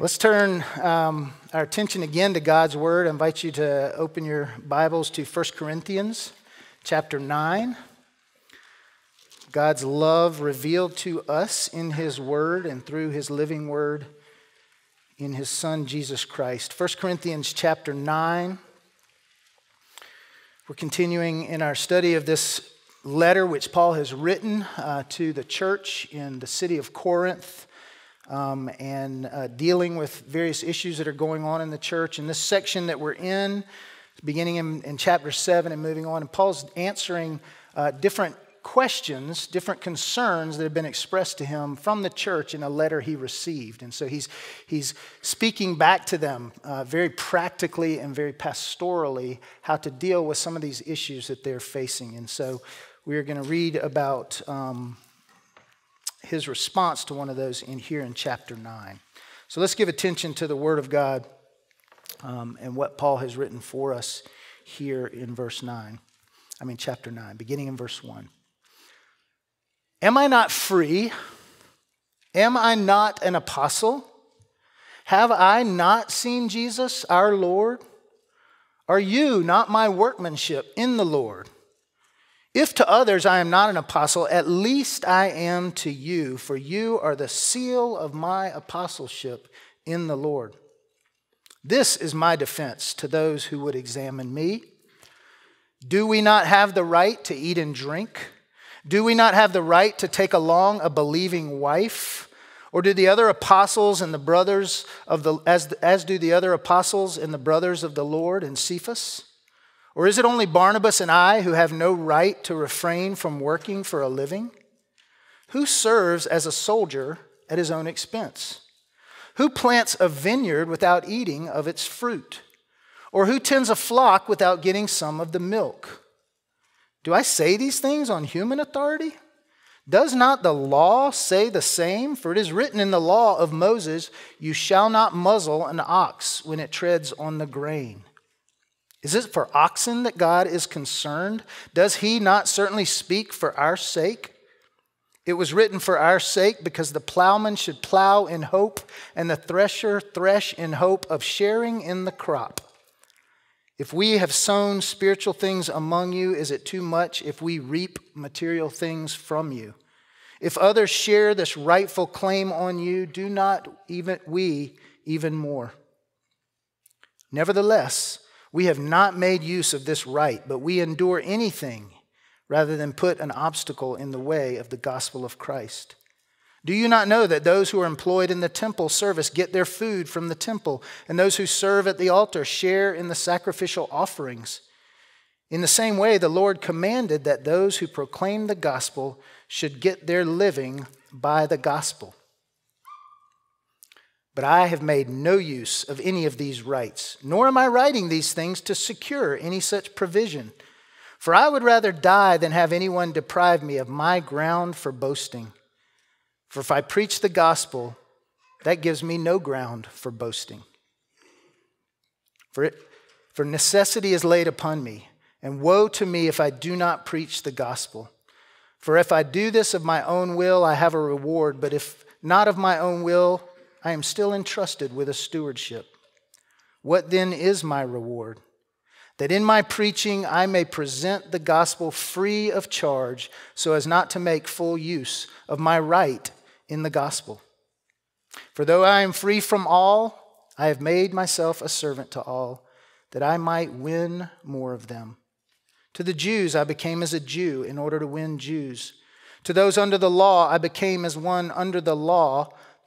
Let's turn um, our attention again to God's Word. I invite you to open your Bibles to 1 Corinthians chapter 9. God's love revealed to us in His Word and through His living Word in His Son, Jesus Christ. 1 Corinthians chapter 9. We're continuing in our study of this letter which Paul has written uh, to the church in the city of Corinth um, and uh, dealing with various issues that are going on in the church. In this section that we're in, beginning in, in chapter 7 and moving on, and Paul's answering uh, different questions, different concerns that have been expressed to him from the church in a letter he received. And so he's, he's speaking back to them uh, very practically and very pastorally how to deal with some of these issues that they're facing. And so we are going to read about um, his response to one of those in here in chapter 9. So let's give attention to the Word of God um, and what Paul has written for us here in verse 9. I mean, chapter 9, beginning in verse 1. Am I not free? Am I not an apostle? Have I not seen Jesus, our Lord? Are you not my workmanship in the Lord? If to others I am not an apostle, at least I am to you, for you are the seal of my apostleship in the Lord. This is my defense to those who would examine me. Do we not have the right to eat and drink? Do we not have the right to take along a believing wife? Or do the other apostles and the brothers of the, as, as do the other apostles and the brothers of the Lord and Cephas? Or is it only Barnabas and I who have no right to refrain from working for a living? Who serves as a soldier at his own expense? Who plants a vineyard without eating of its fruit? Or who tends a flock without getting some of the milk? Do I say these things on human authority? Does not the law say the same? For it is written in the law of Moses, You shall not muzzle an ox when it treads on the grain. Is it for oxen that God is concerned? Does he not certainly speak for our sake? It was written for our sake because the plowman should plow in hope and the thresher thresh in hope of sharing in the crop. If we have sown spiritual things among you, is it too much if we reap material things from you? If others share this rightful claim on you, do not even we even more? Nevertheless, we have not made use of this right, but we endure anything rather than put an obstacle in the way of the gospel of Christ. Do you not know that those who are employed in the temple service get their food from the temple, and those who serve at the altar share in the sacrificial offerings? In the same way, the Lord commanded that those who proclaim the gospel should get their living by the gospel. But I have made no use of any of these rights, nor am I writing these things to secure any such provision. For I would rather die than have anyone deprive me of my ground for boasting. For if I preach the gospel, that gives me no ground for boasting. For, it, for necessity is laid upon me, and woe to me if I do not preach the gospel. For if I do this of my own will, I have a reward, but if not of my own will, I am still entrusted with a stewardship. What then is my reward? That in my preaching I may present the gospel free of charge, so as not to make full use of my right in the gospel. For though I am free from all, I have made myself a servant to all, that I might win more of them. To the Jews I became as a Jew in order to win Jews. To those under the law I became as one under the law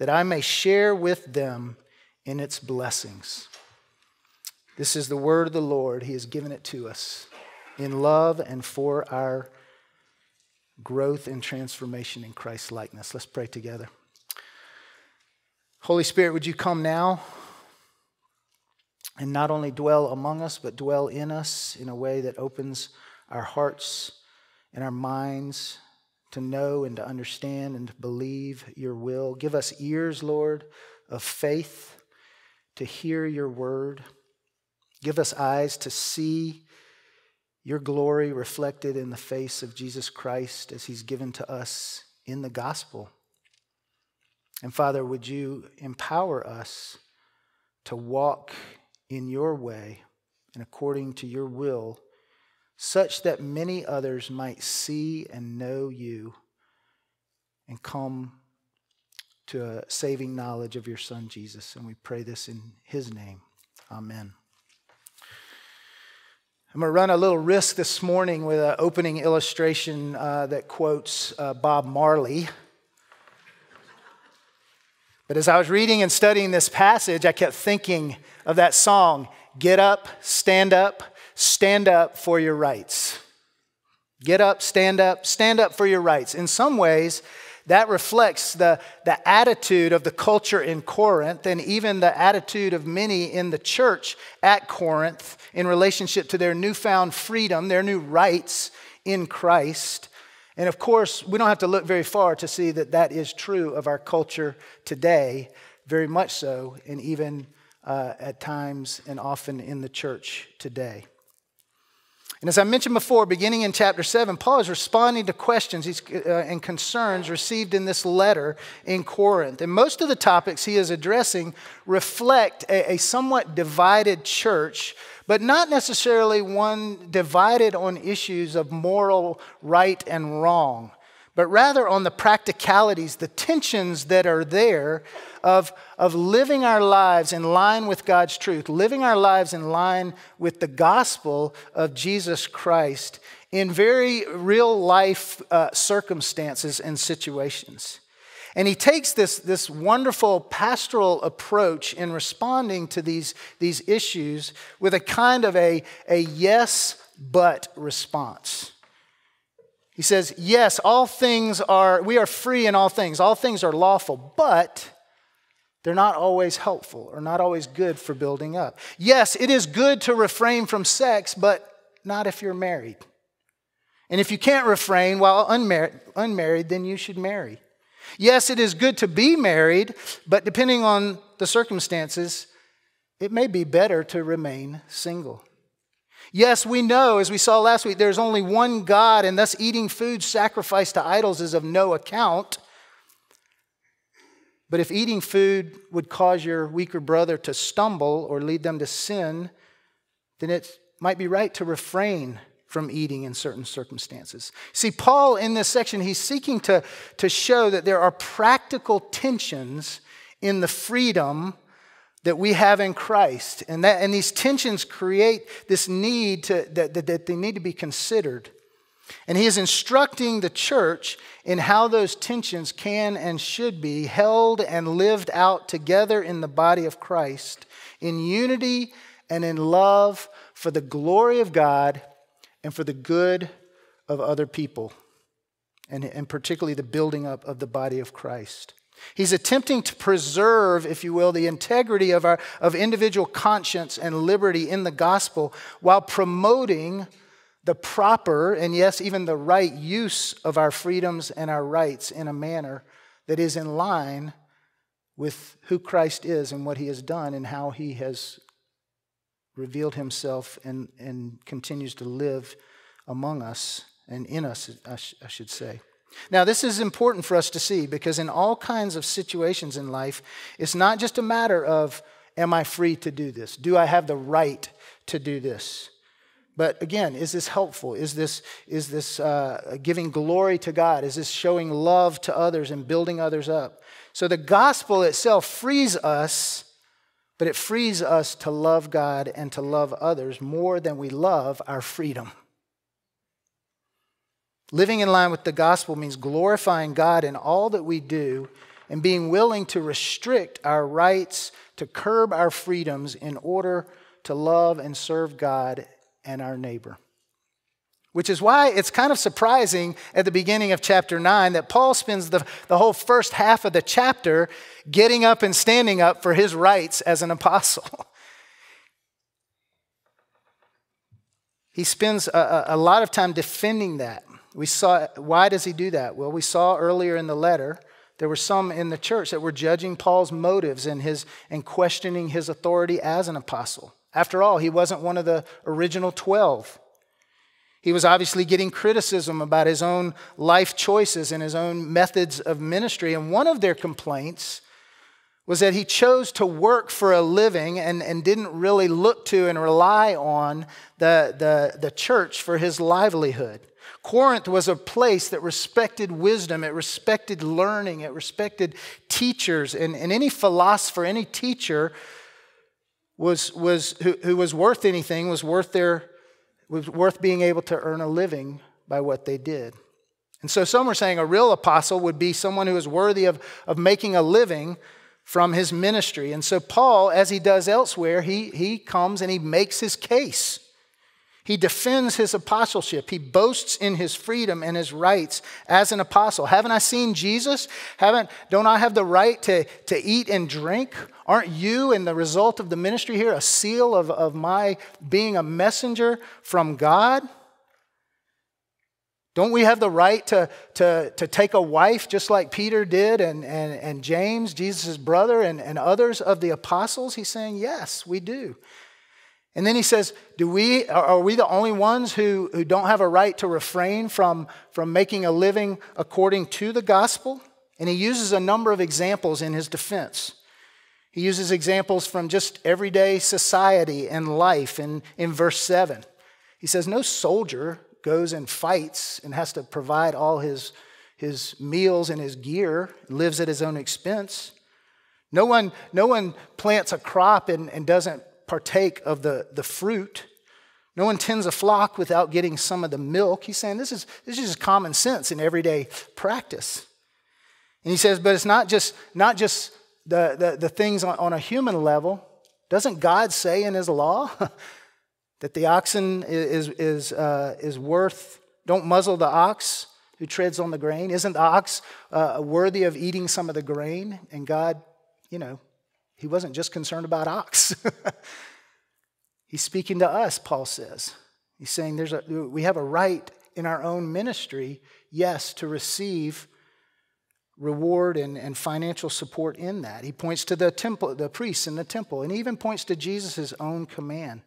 that I may share with them in its blessings. This is the word of the Lord. He has given it to us in love and for our growth and transformation in Christ's likeness. Let's pray together. Holy Spirit, would you come now and not only dwell among us, but dwell in us in a way that opens our hearts and our minds to know and to understand and to believe your will. Give us ears, Lord, of faith to hear your word. Give us eyes to see your glory reflected in the face of Jesus Christ as he's given to us in the gospel. And Father, would you empower us to walk in your way and according to your will, such that many others might see and know you and come to a saving knowledge of your Son, Jesus. And we pray this in his name. Amen. I'm going to run a little risk this morning with an opening illustration uh, that quotes uh, Bob Marley. But as I was reading and studying this passage, I kept thinking of that song Get up, stand up, stand up for your rights. Get up, stand up, stand up for your rights. In some ways, that reflects the, the attitude of the culture in Corinth and even the attitude of many in the church at Corinth in relationship to their newfound freedom, their new rights in Christ. And of course, we don't have to look very far to see that that is true of our culture today, very much so, and even uh, at times and often in the church today. And as I mentioned before, beginning in chapter 7, Paul is responding to questions uh, and concerns received in this letter in Corinth. And most of the topics he is addressing reflect a, a somewhat divided church but not necessarily one divided on issues of moral right and wrong, but rather on the practicalities, the tensions that are there of, of living our lives in line with God's truth, living our lives in line with the gospel of Jesus Christ in very real life uh, circumstances and situations. And he takes this, this wonderful pastoral approach in responding to these, these issues with a kind of a, a yes, but response. He says, Yes, all things are, we are free in all things. All things are lawful, but they're not always helpful or not always good for building up. Yes, it is good to refrain from sex, but not if you're married. And if you can't refrain while unmarried, unmarried then you should marry. Yes, it is good to be married, but depending on the circumstances, it may be better to remain single. Yes, we know, as we saw last week, there's only one God, and thus eating food sacrificed to idols is of no account. But if eating food would cause your weaker brother to stumble or lead them to sin, then it might be right to refrain from eating in certain circumstances. See, Paul in this section, he's seeking to, to show that there are practical tensions in the freedom that we have in Christ. And, that, and these tensions create this need to, that, that, that they need to be considered. And he is instructing the church in how those tensions can and should be held and lived out together in the body of Christ in unity and in love for the glory of God and for the good of other people, and, and particularly the building up of the body of Christ. He's attempting to preserve, if you will, the integrity of, our, of individual conscience and liberty in the gospel while promoting the proper and, yes, even the right use of our freedoms and our rights in a manner that is in line with who Christ is and what he has done and how he has revealed himself and, and continues to live among us and in us, I, sh- I should say. Now, this is important for us to see because in all kinds of situations in life, it's not just a matter of, am I free to do this? Do I have the right to do this? But again, is this helpful? Is this, is this uh, giving glory to God? Is this showing love to others and building others up? So the gospel itself frees us but it frees us to love God and to love others more than we love our freedom. Living in line with the gospel means glorifying God in all that we do and being willing to restrict our rights, to curb our freedoms in order to love and serve God and our neighbor. Which is why it's kind of surprising at the beginning of chapter 9 that Paul spends the, the whole first half of the chapter getting up and standing up for his rights as an apostle. He spends a, a, lot of time defending that. We saw, why does he do that? Well, we saw earlier in the letter, there were some in the church that were judging Paul's motives and, his, and questioning his authority as an apostle. After all, he wasn't one of the original 12. He was obviously getting criticism about his own life choices and his own methods of ministry. And one of their complaints was that he chose to work for a living and, and didn't really look to and rely on the, the, the church for his livelihood. Corinth was a place that respected wisdom, it respected learning, it respected teachers, and, and any philosopher, any teacher was, was, who, who was worth anything was worth, their, was worth being able to earn a living by what they did. And so some were saying a real apostle would be someone who is worthy of, of making a living from his ministry. And so Paul, as he does elsewhere, he, he comes and he makes his case. He defends his apostleship. He boasts in his freedom and his rights as an apostle. Haven't I seen Jesus? Haven't, don't I have the right to, to eat and drink? Aren't you, and the result of the ministry here, a seal of, of my being a messenger from God? Don't we have the right to, to, to take a wife just like Peter did and, and, and James, Jesus' brother, and, and others of the apostles? He's saying, yes, we do. And then he says, Do we, are we the only ones who, who don't have a right to refrain from, from making a living according to the gospel? And he uses a number of examples in his defense. He uses examples from just everyday society and life in, in verse 7. He says, No soldier goes and fights and has to provide all his, his meals and his gear, lives at his own expense. No one, no one plants a crop and, and doesn't partake of the, the fruit. No one tends a flock without getting some of the milk. He's saying this is, this is just common sense in everyday practice. And he says, but it's not just, not just the, the, the things on, on a human level. Doesn't God say in his law that the oxen is, is, uh, is worth, don't muzzle the ox who treads on the grain? Isn't the ox uh, worthy of eating some of the grain? And God, you know, he wasn't just concerned about ox. He's speaking to us, Paul says. He's saying there's a, we have a right in our own ministry, yes, to receive reward and, and financial support in that. He points to the temple, the priests in the temple, and he even points to Jesus' own command.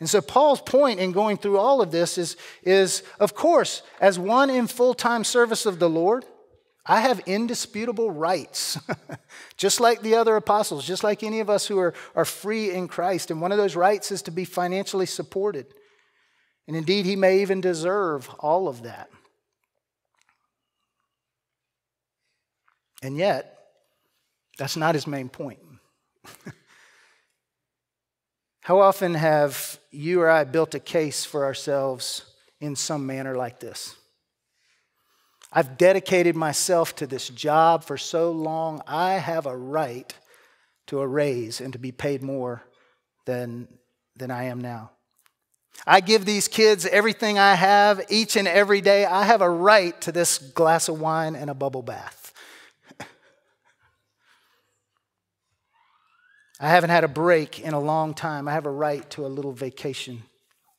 And so Paul's point in going through all of this is, is of course, as one in full-time service of the Lord, I have indisputable rights, just like the other apostles, just like any of us who are, are free in Christ. And one of those rights is to be financially supported. And indeed, he may even deserve all of that. And yet, that's not his main point. How often have you or I built a case for ourselves in some manner like this? I've dedicated myself to this job for so long, I have a right to a raise and to be paid more than, than I am now. I give these kids everything I have each and every day. I have a right to this glass of wine and a bubble bath. I haven't had a break in a long time. I have a right to a little vacation,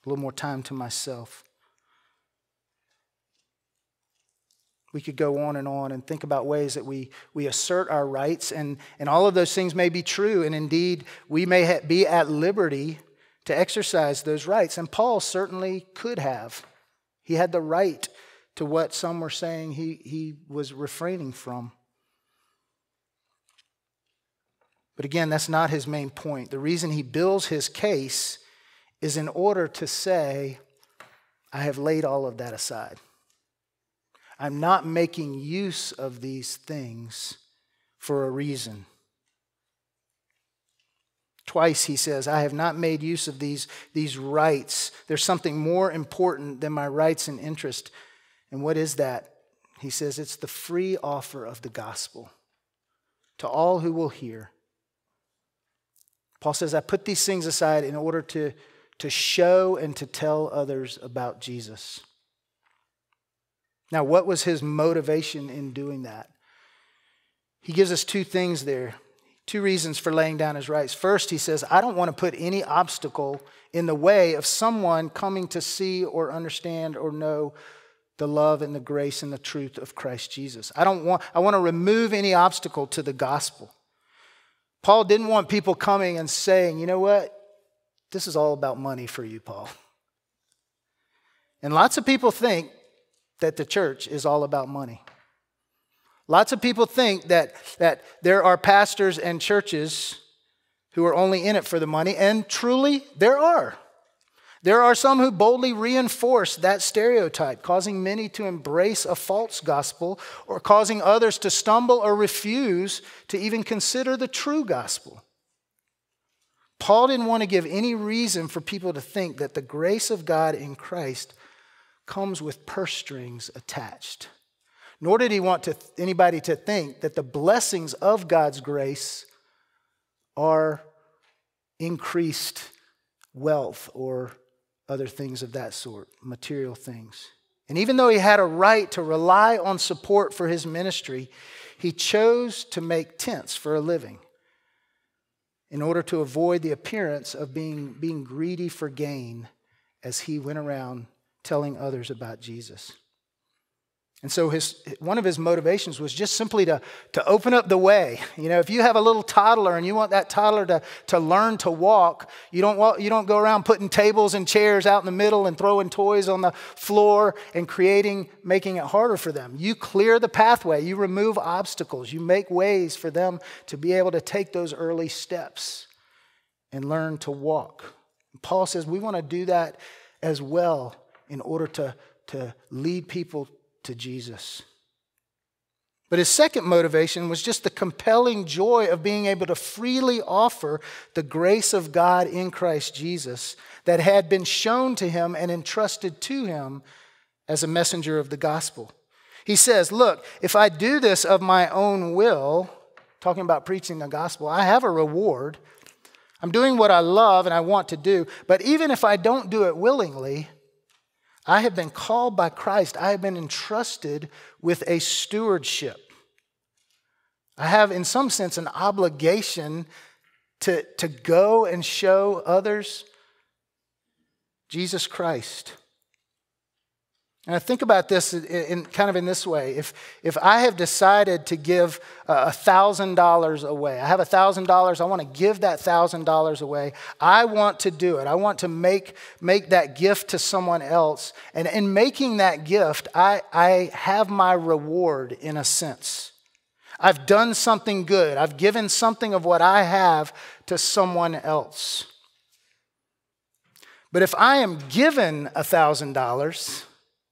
a little more time to myself. We could go on and on and think about ways that we, we assert our rights, and, and all of those things may be true, and indeed, we may ha- be at liberty to exercise those rights. And Paul certainly could have. He had the right to what some were saying he, he was refraining from. But again, that's not his main point. The reason he builds his case is in order to say, I have laid all of that aside. I'm not making use of these things for a reason. Twice he says, I have not made use of these, these rights. There's something more important than my rights and interest. And what is that? He says, it's the free offer of the gospel to all who will hear. Paul says, I put these things aside in order to, to show and to tell others about Jesus. Now, what was his motivation in doing that? He gives us two things there. Two reasons for laying down his rights. First, he says, I don't want to put any obstacle in the way of someone coming to see or understand or know the love and the grace and the truth of Christ Jesus. I don't want I want to remove any obstacle to the gospel. Paul didn't want people coming and saying, "You know what? This is all about money for you, Paul." And lots of people think that the church is all about money. Lots of people think that, that there are pastors and churches who are only in it for the money, and truly, there are. There are some who boldly reinforce that stereotype, causing many to embrace a false gospel or causing others to stumble or refuse to even consider the true gospel. Paul didn't want to give any reason for people to think that the grace of God in Christ comes with purse strings attached. Nor did he want to, anybody to think that the blessings of God's grace are increased wealth or other things of that sort, material things. And even though he had a right to rely on support for his ministry, he chose to make tents for a living in order to avoid the appearance of being, being greedy for gain as he went around telling others about Jesus. And so his, one of his motivations was just simply to, to open up the way. You know, if you have a little toddler and you want that toddler to, to learn to walk, you don't, walk, you don't go around putting tables and chairs out in the middle and throwing toys on the floor and creating, making it harder for them. You clear the pathway, you remove obstacles, you make ways for them to be able to take those early steps and learn to walk. Paul says we want to do that as well in order to, to lead people to Jesus. But his second motivation was just the compelling joy of being able to freely offer the grace of God in Christ Jesus that had been shown to him and entrusted to him as a messenger of the gospel. He says, Look, if I do this of my own will, talking about preaching the gospel, I have a reward. I'm doing what I love and I want to do. But even if I don't do it willingly, I have been called by Christ. I have been entrusted with a stewardship. I have, in some sense, an obligation to, to go and show others Jesus Christ. And I think about this in, in, kind of in this way. If, if I have decided to give a $1,000 away, I have $1,000, I want to give that $1,000 away, I want to do it. I want to make, make that gift to someone else. And in making that gift, I, I have my reward in a sense. I've done something good, I've given something of what I have to someone else. But if I am given $1,000,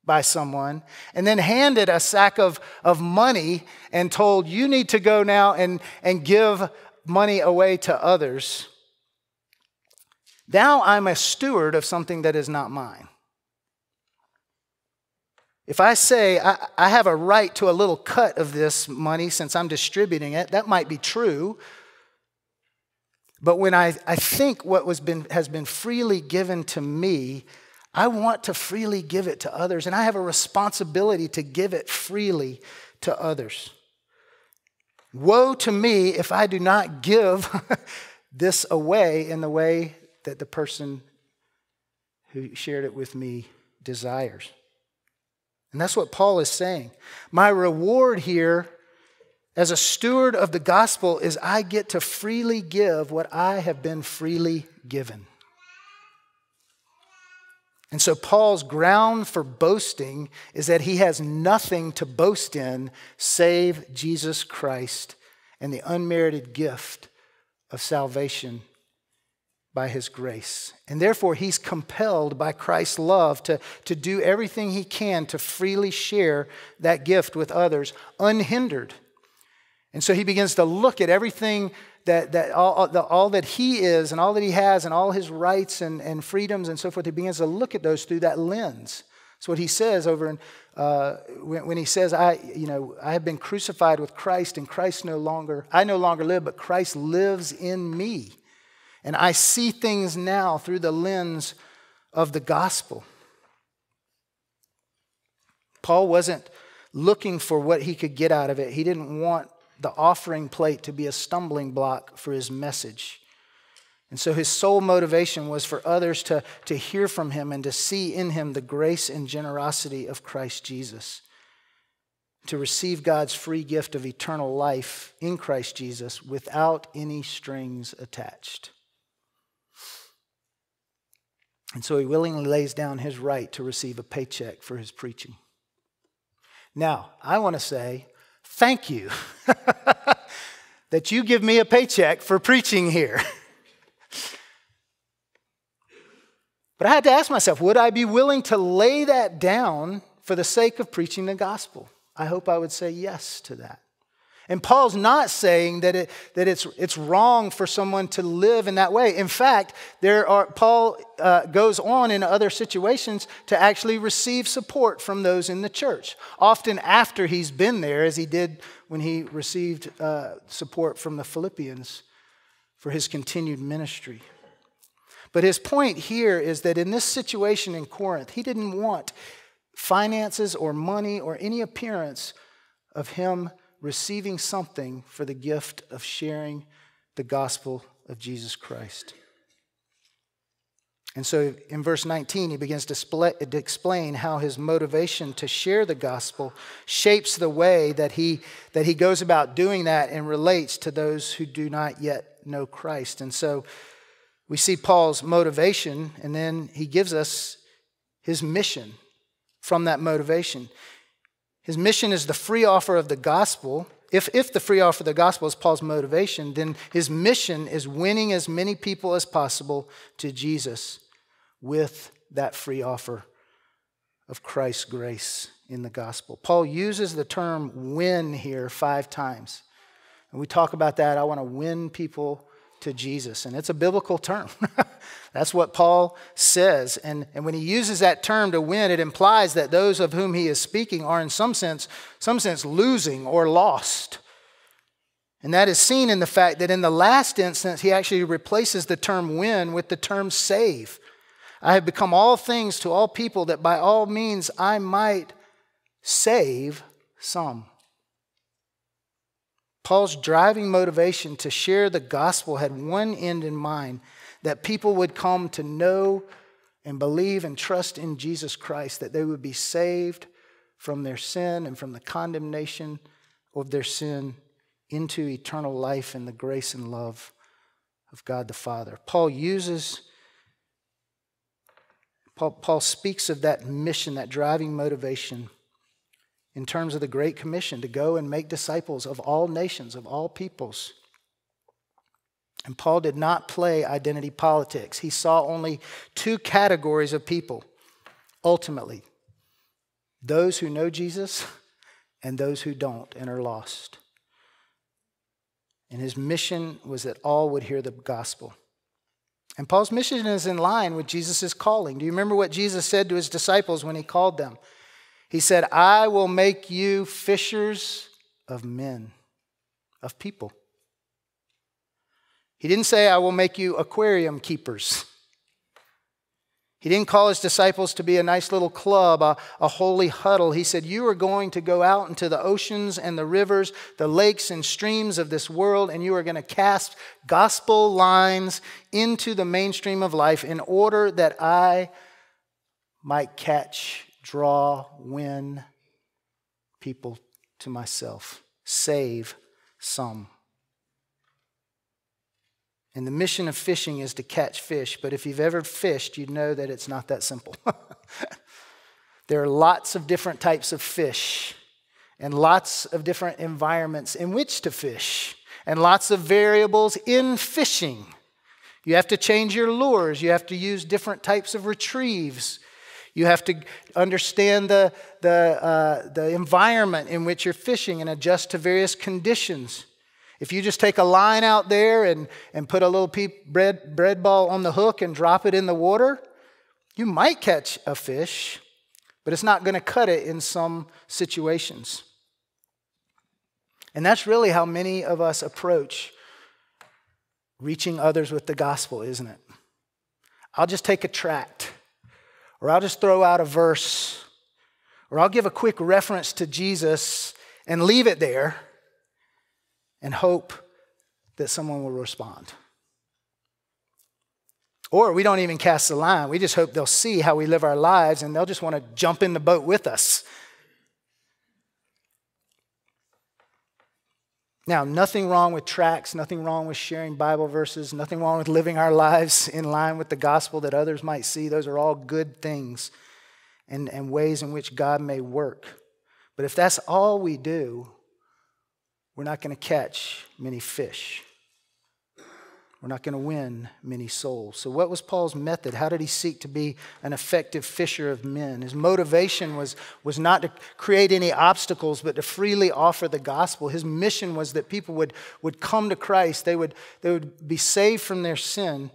by someone and then handed a sack of, of money and told, You need to go now and, and give money away to others. Now I'm a steward of something that is not mine. If I say I, I have a right to a little cut of this money since I'm distributing it, that might be true. But when I, I think what was been, has been freely given to me, I want to freely give it to others, and I have a responsibility to give it freely to others. Woe to me if I do not give this away in the way that the person who shared it with me desires. And that's what Paul is saying. My reward here as a steward of the gospel is I get to freely give what I have been freely given. And so, Paul's ground for boasting is that he has nothing to boast in save Jesus Christ and the unmerited gift of salvation by his grace. And therefore, he's compelled by Christ's love to, to do everything he can to freely share that gift with others unhindered. And so he begins to look at everything that, that all, the, all that he is and all that he has and all his rights and, and freedoms and so forth, he begins to look at those through that lens. That's what he says over in, uh, when, when, he says, I, you know, I have been crucified with Christ and Christ no longer, I no longer live, but Christ lives in me. And I see things now through the lens of the gospel. Paul wasn't looking for what he could get out of it. He didn't want the offering plate to be a stumbling block for his message. And so his sole motivation was for others to, to hear from him and to see in him the grace and generosity of Christ Jesus, to receive God's free gift of eternal life in Christ Jesus without any strings attached. And so he willingly lays down his right to receive a paycheck for his preaching. Now, I want to say thank you that you give me a paycheck for preaching here. But I had to ask myself, would I be willing to lay that down for the sake of preaching the gospel? I hope I would say yes to that. And Paul's not saying that, it, that it's, it's wrong for someone to live in that way. In fact, there are, Paul uh, goes on in other situations to actually receive support from those in the church, often after he's been there, as he did when he received uh, support from the Philippians for his continued ministry. But his point here is that in this situation in Corinth, he didn't want finances or money or any appearance of him receiving something for the gift of sharing the gospel of Jesus Christ. And so in verse 19, he begins to, explain how his motivation to share the gospel shapes the way that he, that he goes about doing that and relates to those who do not yet know Christ. And so we see Paul's motivation, and then he gives us his mission from that motivation. His mission is the free offer of the gospel. If, if the free offer of the gospel is Paul's motivation, then his mission is winning as many people as possible to Jesus with that free offer of Christ's grace in the gospel. Paul uses the term win here five times. And we talk about that. I want to win people to Jesus. And it's a biblical term. That's what Paul says. And, and when he uses that term to win, it implies that those of whom he is speaking are in some sense, some sense losing or lost. And that is seen in the fact that in the last instance, he actually replaces the term win with the term save. I have become all things to all people that by all means I might save some. Paul's driving motivation to share the gospel had one end in mind that people would come to know and believe and trust in Jesus Christ, that they would be saved from their sin and from the condemnation of their sin into eternal life and the grace and love of God the Father. Paul uses, Paul, Paul speaks of that mission, that driving motivation in terms of the Great Commission to go and make disciples of all nations, of all peoples. And Paul did not play identity politics. He saw only two categories of people ultimately those who know Jesus and those who don't and are lost. And his mission was that all would hear the gospel. And Paul's mission is in line with Jesus' calling. Do you remember what Jesus said to his disciples when he called them? He said, I will make you fishers of men, of people. He didn't say, I will make you aquarium keepers. He didn't call his disciples to be a nice little club, a, a, holy huddle. He said, You are going to go out into the oceans and the rivers, the lakes and streams of this world, and you are going to cast gospel lines into the mainstream of life in order that I might catch draw, win people to myself, save some. And the mission of fishing is to catch fish, but if you've ever fished, you know that it's not that simple. there are lots of different types of fish and lots of different environments in which to fish and lots of variables in fishing. You have to change your lures, you have to use different types of retrieves. You have to understand the, the, uh, the environment in which you're fishing and adjust to various conditions. If you just take a line out there and, and put a little bread, bread ball on the hook and drop it in the water, you might catch a fish, but it's not going to cut it in some situations. And that's really how many of us approach reaching others with the gospel, isn't it? I'll just take a tract or I'll just throw out a verse, or I'll give a quick reference to Jesus and leave it there. and hope that someone will respond. Or we don't even cast the line. We just hope they'll see how we live our lives and they'll just want to jump in the boat with us. Now, nothing wrong with tracts, nothing wrong with sharing Bible verses, nothing wrong with living our lives in line with the gospel that others might see. Those are all good things and, and ways in which God may work. But if that's all we do, we're not going to catch many fish. We're not going to win many souls. So, what was Paul's method? How did he seek to be an effective fisher of men? His motivation was, was not to create any obstacles, but to freely offer the gospel. His mission was that people would, would come to Christ, they would, they would be saved from their sin.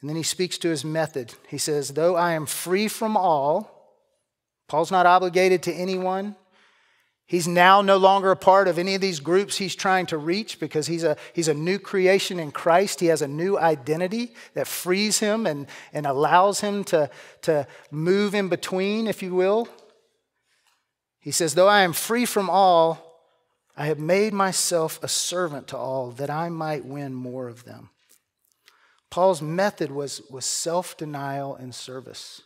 And then he speaks to his method. He says, Though I am free from all, Paul's not obligated to anyone. He's now no longer a part of any of these groups he's trying to reach because he's a, he's a new creation in Christ. He has a new identity that frees him and, and allows him to, to move in between, if you will. He says, Though I am free from all, I have made myself a servant to all that I might win more of them. Paul's method was, was self denial and service.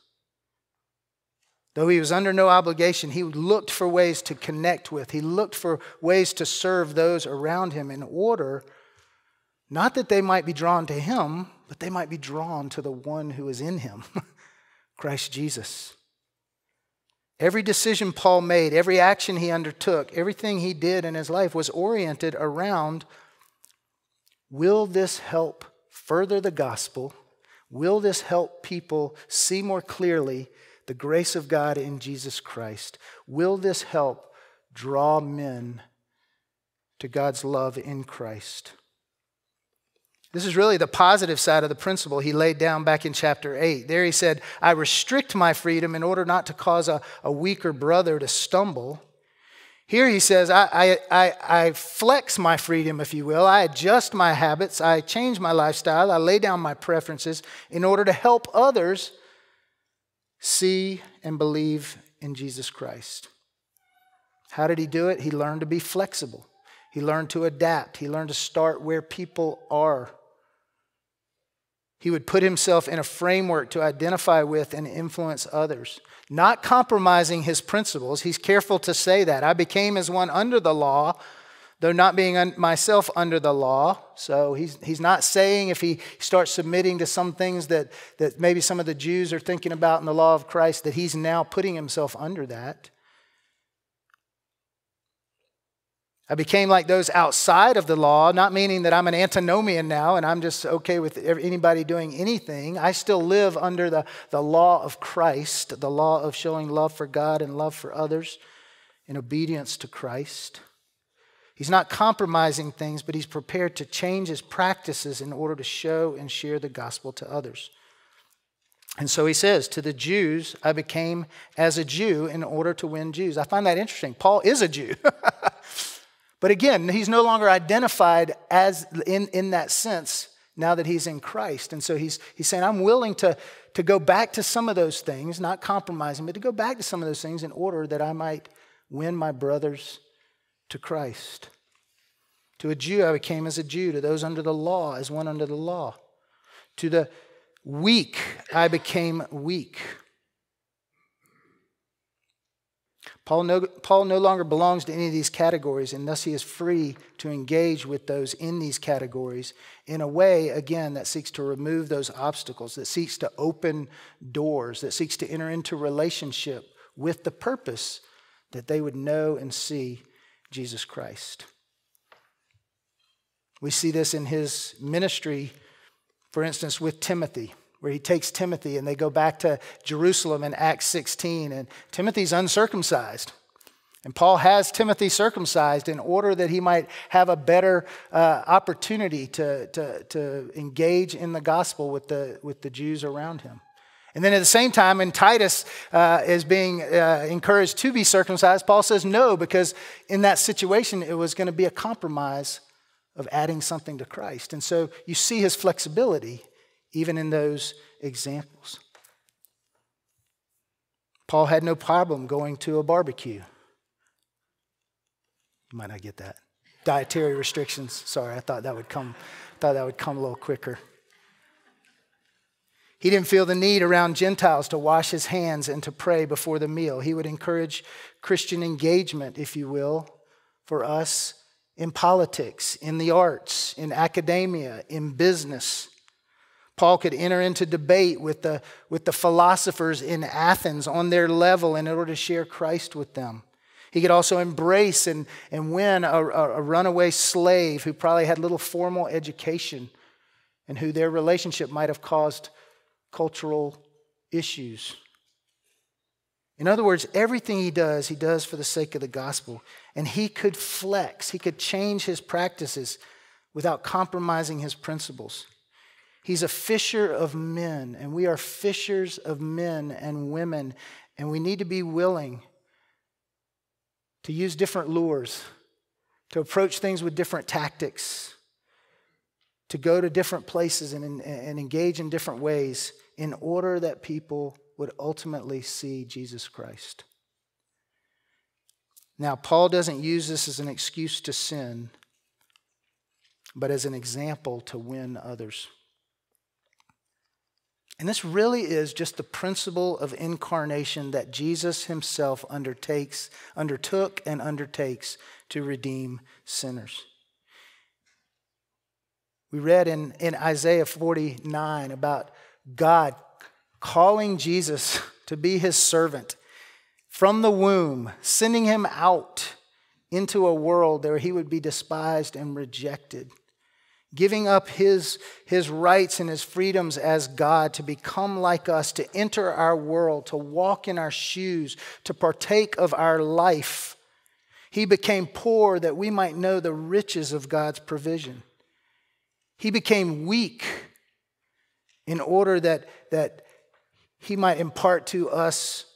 Though he was under no obligation, he looked for ways to connect with. He looked for ways to serve those around him in order, not that they might be drawn to him, but they might be drawn to the one who is in him, Christ Jesus. Every decision Paul made, every action he undertook, everything he did in his life was oriented around will this help further the gospel? Will this help people see more clearly the grace of God in Jesus Christ. Will this help draw men to God's love in Christ? This is really the positive side of the principle he laid down back in chapter 8. There he said, I restrict my freedom in order not to cause a, a weaker brother to stumble. Here he says, I, I, I, flex my freedom, if you will. I adjust my habits. I change my lifestyle. I lay down my preferences in order to help others see and believe in Jesus Christ. How did he do it? He learned to be flexible. He learned to adapt. He learned to start where people are. He would put himself in a framework to identify with and influence others, not compromising his principles. He's careful to say that. I became as one under the law though not being un- myself under the law. So he's, he's not saying if he starts submitting to some things that, that maybe some of the Jews are thinking about in the law of Christ, that he's now putting himself under that. I became like those outside of the law, not meaning that I'm an antinomian now and I'm just okay with anybody doing anything. I still live under the, the law of Christ, the law of showing love for God and love for others in obedience to Christ. He's not compromising things, but he's prepared to change his practices in order to show and share the gospel to others. And so he says, To the Jews, I became as a Jew in order to win Jews. I find that interesting. Paul is a Jew. but again, he's no longer identified as in, in that sense now that he's in Christ. And so he's, he's saying, I'm willing to, to go back to some of those things, not compromising, but to go back to some of those things in order that I might win my brothers to Christ. To a Jew, I became as a Jew. To those under the law, as one under the law. To the weak, I became weak. Paul no, Paul no longer belongs to any of these categories, and thus he is free to engage with those in these categories in a way, again, that seeks to remove those obstacles, that seeks to open doors, that seeks to enter into relationship with the purpose that they would know and see Jesus Christ. We see this in his ministry, for instance, with Timothy, where he takes Timothy and they go back to Jerusalem in Acts 16, and Timothy's uncircumcised. And Paul has Timothy circumcised in order that he might have a better uh, opportunity to, to, to engage in the gospel with the, with the Jews around him. And then at the same time, when Titus uh, is being uh, encouraged to be circumcised, Paul says no, because in that situation, it was going to be a compromise of adding something to Christ. And so you see his flexibility even in those examples. Paul had no problem going to a barbecue. You might not get that. dietary restrictions. Sorry, I thought that would come, thought that would come a little quicker. He didn't feel the need around Gentiles to wash his hands and to pray before the meal. He would encourage Christian engagement, if you will, for us in politics, in the arts, in academia, in business. Paul could enter into debate with the, with the philosophers in Athens on their level in order to share Christ with them. He could also embrace and, and win a, a, a runaway slave who probably had little formal education and who their relationship might have caused cultural issues. In other words, everything he does, he does for the sake of the gospel. And he could flex, he could change his practices without compromising his principles. He's a fisher of men, and we are fishers of men and women, and we need to be willing to use different lures, to approach things with different tactics, to go to different places and, and engage in different ways in order that people would ultimately see Jesus Christ. Now, Paul doesn't use this as an excuse to sin, but as an example to win others. And this really is just the principle of incarnation that Jesus himself undertakes, undertook and undertakes to redeem sinners. We read in, in Isaiah 49 about God calling Jesus to be his servant from the womb, sending him out into a world where he would be despised and rejected, giving up his, his rights and his freedoms as God to become like us, to enter our world, to walk in our shoes, to partake of our life. He became poor that we might know the riches of God's provision. He became weak in order that, that he might impart to us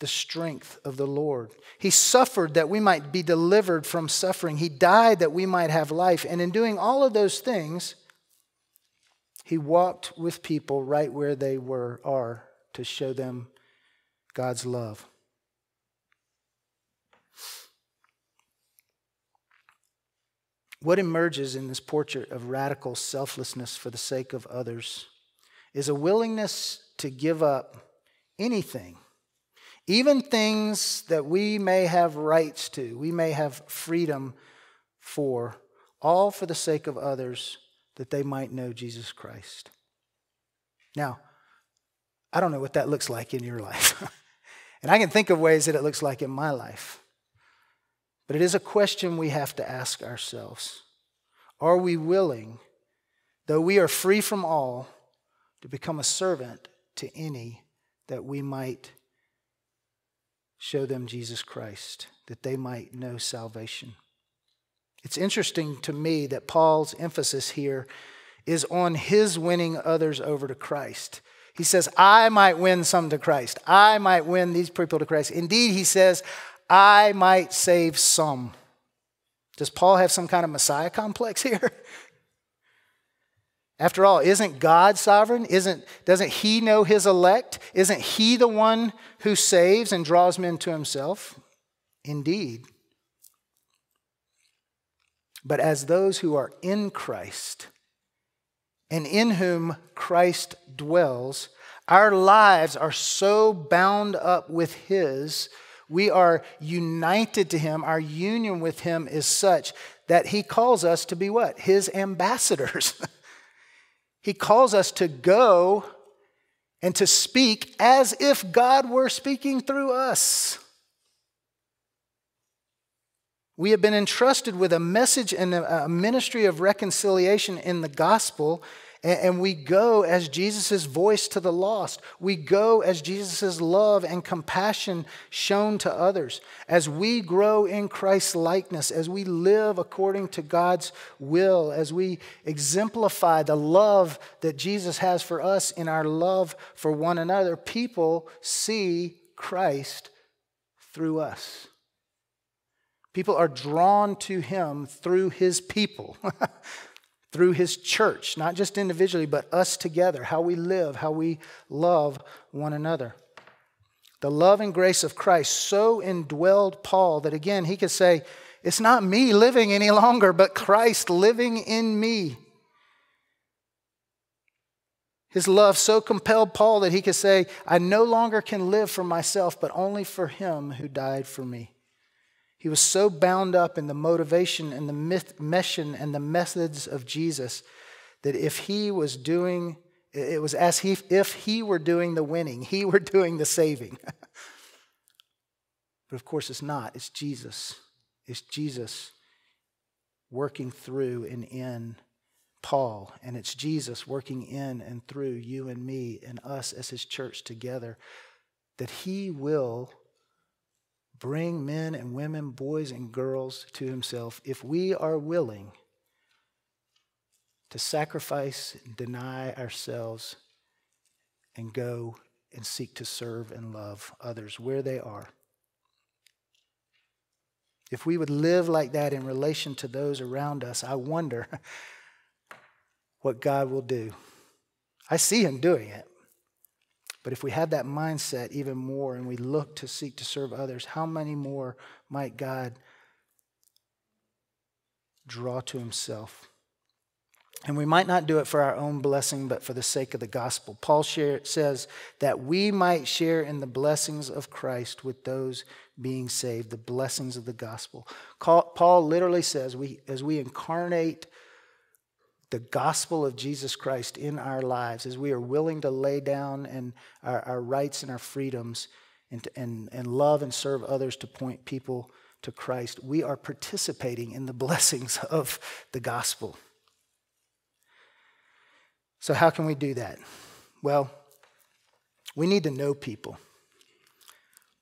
the strength of the Lord. He suffered that we might be delivered from suffering. He died that we might have life. And in doing all of those things, he walked with people right where they were are to show them God's love. What emerges in this portrait of radical selflessness for the sake of others is a willingness to give up anything, even things that we may have rights to, we may have freedom for, all for the sake of others that they might know Jesus Christ. Now, I don't know what that looks like in your life. and I can think of ways that it looks like in my life. But it is a question we have to ask ourselves Are we willing, though we are free from all, to become a servant to any that we might show them Jesus Christ, that they might know salvation? It's interesting to me that Paul's emphasis here is on his winning others over to Christ. He says, I might win some to Christ. I might win these people to Christ. Indeed, he says, I might save some. Does Paul have some kind of Messiah complex here? After all, isn't God sovereign? Isn't, doesn't He know His elect? Isn't He the one who saves and draws men to Himself? Indeed. But as those who are in Christ and in whom Christ dwells, our lives are so bound up with His we are united to him. Our union with him is such that he calls us to be what? His ambassadors. he calls us to go and to speak as if God were speaking through us. We have been entrusted with a message and a ministry of reconciliation in the gospel and we go as Jesus' voice to the lost. We go as Jesus' love and compassion shown to others. As we grow in Christ's likeness, as we live according to God's will, as we exemplify the love that Jesus has for us in our love for one another, people see Christ through us. People are drawn to him through his people. through his church, not just individually, but us together, how we live, how we love one another. The love and grace of Christ so indwelled Paul that again he could say, It's not me living any longer, but Christ living in me. His love so compelled Paul that he could say, I no longer can live for myself, but only for him who died for me. He was so bound up in the motivation and the mission and the methods of Jesus that if he was doing, it was as he, if he were doing the winning, he were doing the saving. but of course, it's not. It's Jesus. It's Jesus working through and in Paul, and it's Jesus working in and through you and me and us as his church together, that he will bring men and women, boys and girls to himself if we are willing to sacrifice deny ourselves and go and seek to serve and love others where they are. If we would live like that in relation to those around us, I wonder what God will do. I see Him doing it. But if we have that mindset even more and we look to seek to serve others, how many more might God draw to Himself? And we might not do it for our own blessing, but for the sake of the gospel. Paul share, says that we might share in the blessings of Christ with those being saved, the blessings of the gospel. Paul literally says, we, as we incarnate the gospel of Jesus Christ in our lives, as we are willing to lay down and our, our rights and our freedoms and, and, and love and serve others to point people to Christ, we are participating in the blessings of the gospel. So, how can we do that? Well, we need to know people.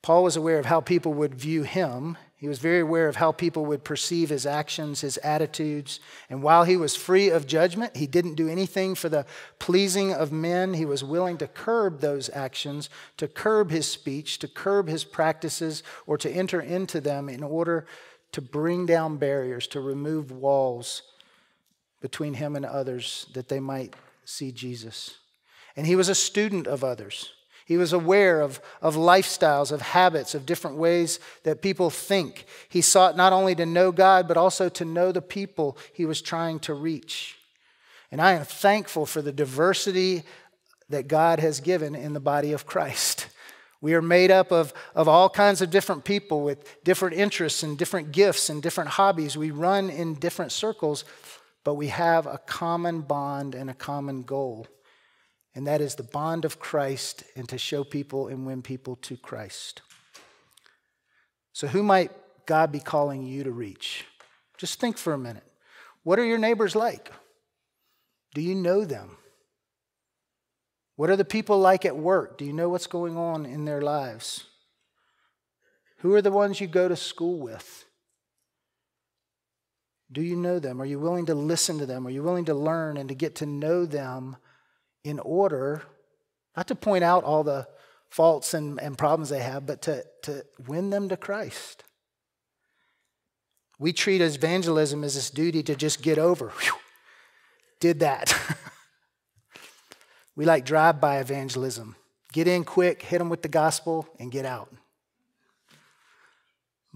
Paul was aware of how people would view him he was very aware of how people would perceive his actions, his attitudes. And while he was free of judgment, he didn't do anything for the pleasing of men. He was willing to curb those actions, to curb his speech, to curb his practices, or to enter into them in order to bring down barriers, to remove walls between him and others that they might see Jesus. And he was a student of others. He was aware of, of lifestyles, of habits, of different ways that people think. He sought not only to know God, but also to know the people he was trying to reach. And I am thankful for the diversity that God has given in the body of Christ. We are made up of, of all kinds of different people with different interests and different gifts and different hobbies. We run in different circles, but we have a common bond and a common goal and that is the bond of Christ and to show people and win people to Christ. So, who might God be calling you to reach? Just think for a minute. What are your neighbors like? Do you know them? What are the people like at work? Do you know what's going on in their lives? Who are the ones you go to school with? Do you know them? Are you willing to listen to them? Are you willing to learn and to get to know them in order not to point out all the faults and, and problems they have, but to, to win them to Christ. We treat evangelism as this duty to just get over. Whew, did that. we like drive by evangelism. Get in quick, hit them with the gospel, and get out.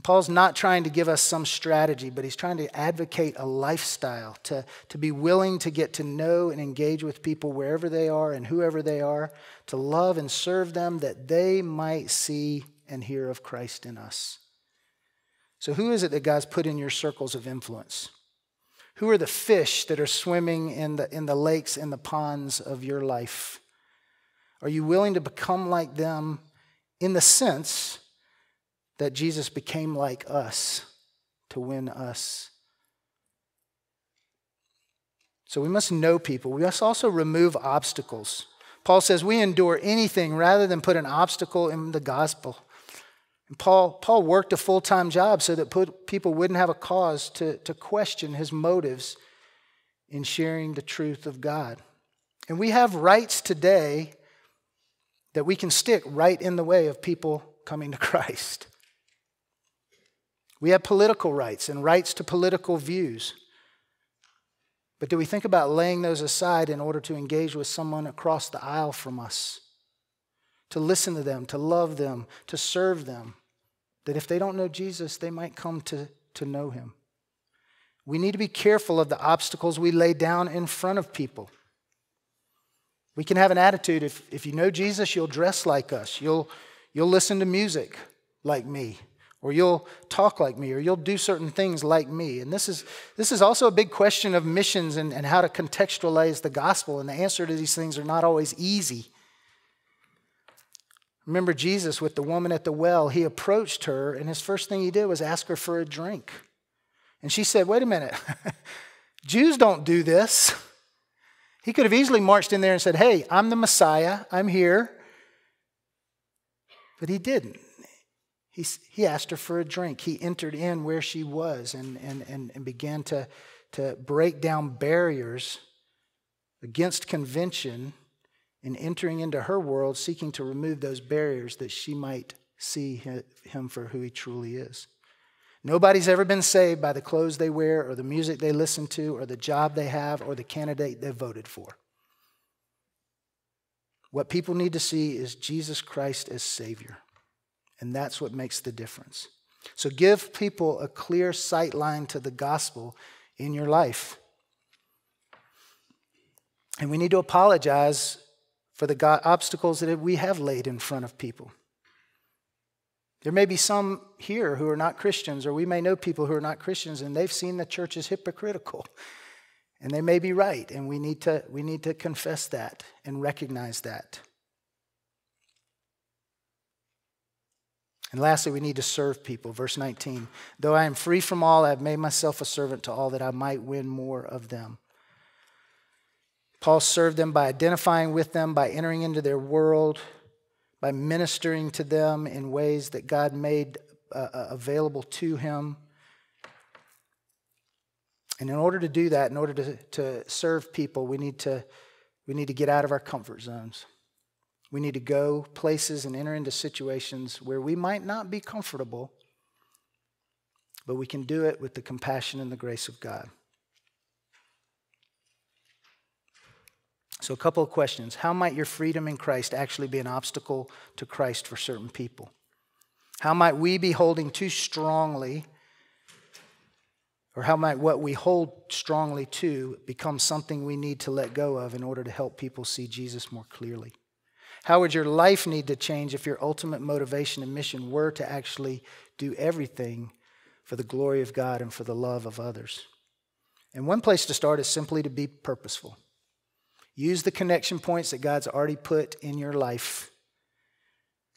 Paul's not trying to give us some strategy, but he's trying to advocate a lifestyle, to, to be willing to get to know and engage with people wherever they are and whoever they are, to love and serve them that they might see and hear of Christ in us. So, who is it that God's put in your circles of influence? Who are the fish that are swimming in the, in the lakes and the ponds of your life? Are you willing to become like them in the sense that Jesus became like us to win us. So we must know people. We must also remove obstacles. Paul says we endure anything rather than put an obstacle in the gospel. And Paul, Paul worked a full time job so that put, people wouldn't have a cause to, to question his motives in sharing the truth of God. And we have rights today that we can stick right in the way of people coming to Christ. We have political rights and rights to political views. But do we think about laying those aside in order to engage with someone across the aisle from us? To listen to them, to love them, to serve them. That if they don't know Jesus, they might come to to know him. We need to be careful of the obstacles we lay down in front of people. We can have an attitude if, if you know Jesus, you'll dress like us, you'll, you'll listen to music like me, or you'll talk like me, or you'll do certain things like me. And this is, this is also a big question of missions and, and how to contextualize the gospel. And the answer to these things are not always easy. Remember Jesus with the woman at the well, he approached her, and his first thing he did was ask her for a drink. And she said, Wait a minute, Jews don't do this. He could have easily marched in there and said, Hey, I'm the Messiah, I'm here. But he didn't. He, he asked her for a drink. He entered in where she was and, and, and, and began to, to break down barriers against convention and entering into her world, seeking to remove those barriers that she might see him for who he truly is. Nobody's ever been saved by the clothes they wear or the music they listen to or the job they have or the candidate they voted for. What people need to see is Jesus Christ as Savior. And that's what makes the difference. So give people a clear sight line to the gospel in your life. And we need to apologize for the obstacles that we have laid in front of people. There may be some here who are not Christians, or we may know people who are not Christians, and they've seen the church as hypocritical. And they may be right, and we need to, we need to confess that and recognize that. And lastly, we need to serve people. Verse 19 Though I am free from all, I have made myself a servant to all that I might win more of them. Paul served them by identifying with them, by entering into their world, by ministering to them in ways that God made uh, uh, available to him. And in order to do that, in order to, to serve people, we need to, we need to get out of our comfort zones. We need to go places and enter into situations where we might not be comfortable, but we can do it with the compassion and the grace of God. So, a couple of questions. How might your freedom in Christ actually be an obstacle to Christ for certain people? How might we be holding too strongly, or how might what we hold strongly to become something we need to let go of in order to help people see Jesus more clearly? How would your life need to change if your ultimate motivation and mission were to actually do everything for the glory of God and for the love of others? And one place to start is simply to be purposeful. Use the connection points that God's already put in your life.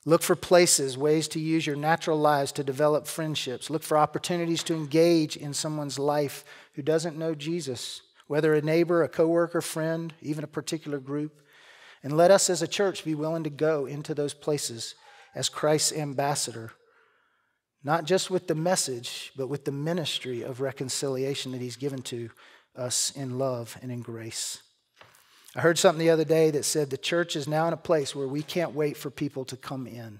Look for places, ways to use your natural lives to develop friendships. Look for opportunities to engage in someone's life who doesn't know Jesus, whether a neighbor, a coworker, friend, even a particular group. And let us as a church be willing to go into those places as Christ's ambassador, not just with the message, but with the ministry of reconciliation that He's given to us in love and in grace. I heard something the other day that said the church is now in a place where we can't wait for people to come in.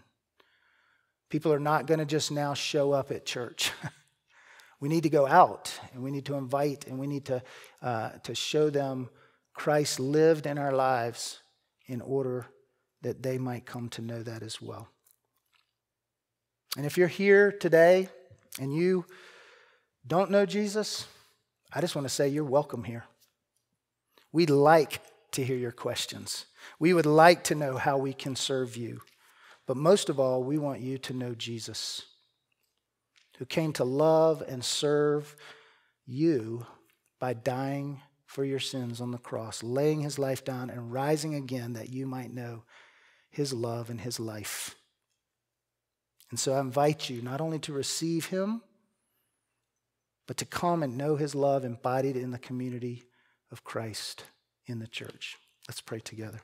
People are not going to just now show up at church. we need to go out and we need to invite and we need to, uh, to show them Christ lived in our lives in order that they might come to know that as well. And if you're here today and you don't know Jesus, I just want to say you're welcome here. We'd like to hear your questions. We would like to know how we can serve you. But most of all, we want you to know Jesus, who came to love and serve you by dying for your sins on the cross, laying his life down and rising again that you might know his love and his life. And so I invite you not only to receive him, but to come and know his love embodied in the community of Christ in the church. Let's pray together.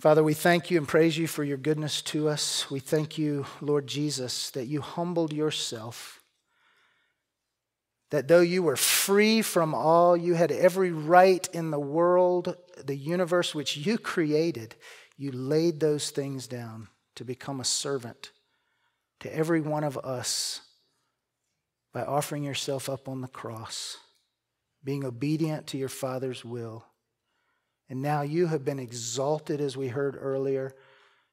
Father, we thank you and praise you for your goodness to us. We thank you, Lord Jesus, that you humbled yourself. That though you were free from all, you had every right in the world, the universe which you created, you laid those things down to become a servant to every one of us by offering yourself up on the cross being obedient to your Father's will. And now you have been exalted, as we heard earlier,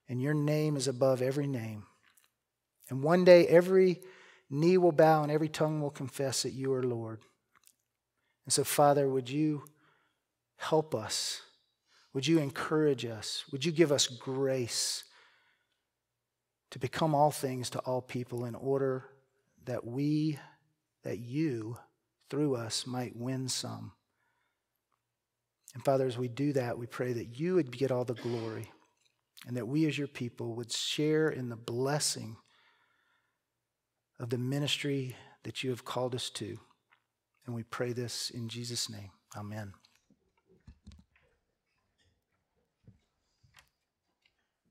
and your name is above every name. And one day every knee will bow and every tongue will confess that you are Lord. And so, Father, would you help us? Would you encourage us? Would you give us grace to become all things to all people in order that we, that you, through us, might win some? And Father, as we do that, we pray that you would get all the glory and that we as your people would share in the blessing of the ministry that you have called us to. And we pray this in Jesus' name. Amen.